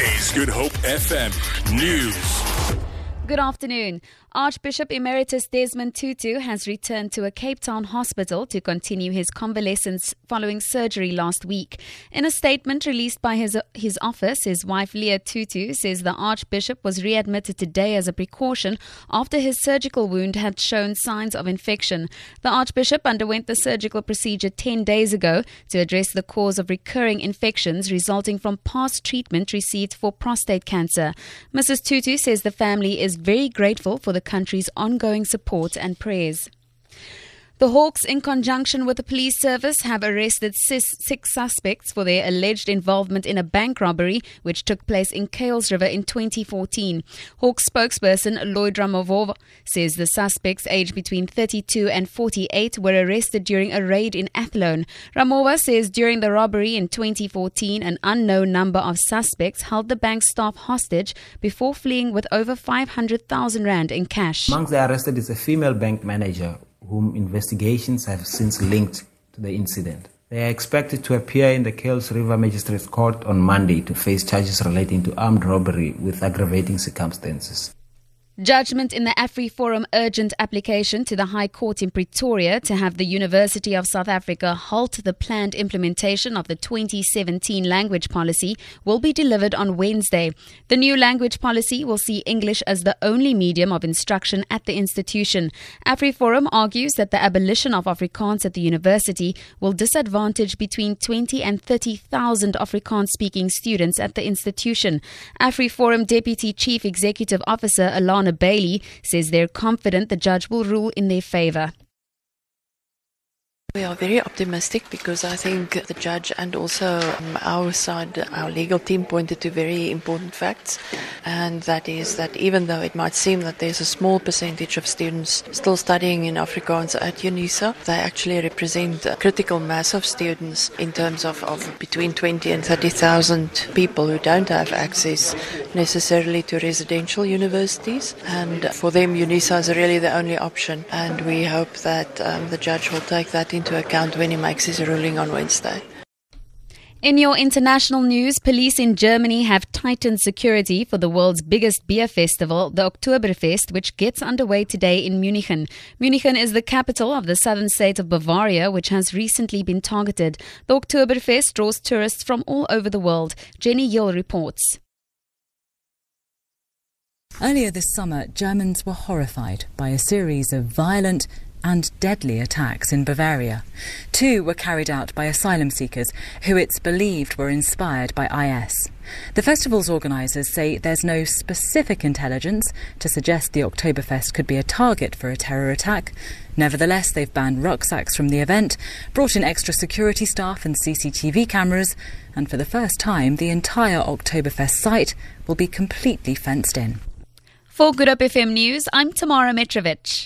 Is Good Hope FM News. Good afternoon. Archbishop Emeritus Desmond Tutu has returned to a Cape Town hospital to continue his convalescence following surgery last week. In a statement released by his, his office, his wife Leah Tutu says the Archbishop was readmitted today as a precaution after his surgical wound had shown signs of infection. The Archbishop underwent the surgical procedure 10 days ago to address the cause of recurring infections resulting from past treatment received for prostate cancer. Mrs. Tutu says the family is very grateful for the country's ongoing support and prayers. The Hawks, in conjunction with the police service, have arrested six suspects for their alleged involvement in a bank robbery which took place in Kuils River in 2014. Hawks spokesperson Lloyd Ramovha says the suspects, aged between 32 and 48, were arrested during a raid in Athlone. Ramovha says during the robbery in 2014, an unknown number of suspects held the bank staff hostage before fleeing with over 500,000 rand in cash. Amongst the arrested is a female bank manager whom investigations have since linked to the incident. They are expected to appear in the Kuils River Magistrates Court on Monday to face charges relating to armed robbery with aggravating circumstances. Judgment in the AfriForum urgent application to the High Court in Pretoria to have the University of South Africa halt the planned implementation of the 2017 language policy will be delivered on Wednesday. The new language policy will see English as the only medium of instruction at the institution. AfriForum argues that the abolition of Afrikaans at the university will disadvantage between 20 and 30,000 Afrikaans speaking students at the institution. AfriForum Deputy Chief Executive Officer Alana Bailey says they're confident the judge will rule in their favour. We are very optimistic because I think the judge and also um, our side, our legal team pointed to very important facts. And that is that even though it might seem that there's a small percentage of students still studying in Afrikaans at UNISA, they actually represent a critical mass of students in terms of, of between 20 and 30,000 people who don't have access necessarily to residential universities. And for them, UNISA is really the only option. And we hope that um, the judge will take that into into account when he makes his ruling on Wednesday. In your international news, police in Germany have tightened security for the world's biggest beer festival, the Oktoberfest, which gets underway today in Munich. Munich is the capital of the southern state of Bavaria, which has recently been targeted. The Oktoberfest draws tourists from all over the world. Jenny Hill reports. Earlier this summer, Germans were horrified by a series of violent and deadly attacks in Bavaria. Two were carried out by asylum seekers who it's believed were inspired by IS. The festival's organisers say there's no specific intelligence to suggest the Oktoberfest could be a target for a terror attack. Nevertheless, they've banned rucksacks from the event, brought in extra security staff and CCTV cameras, and for the first time, the entire Oktoberfest site will be completely fenced in. For Good Hope FM News, I'm Tamara Mitrovic.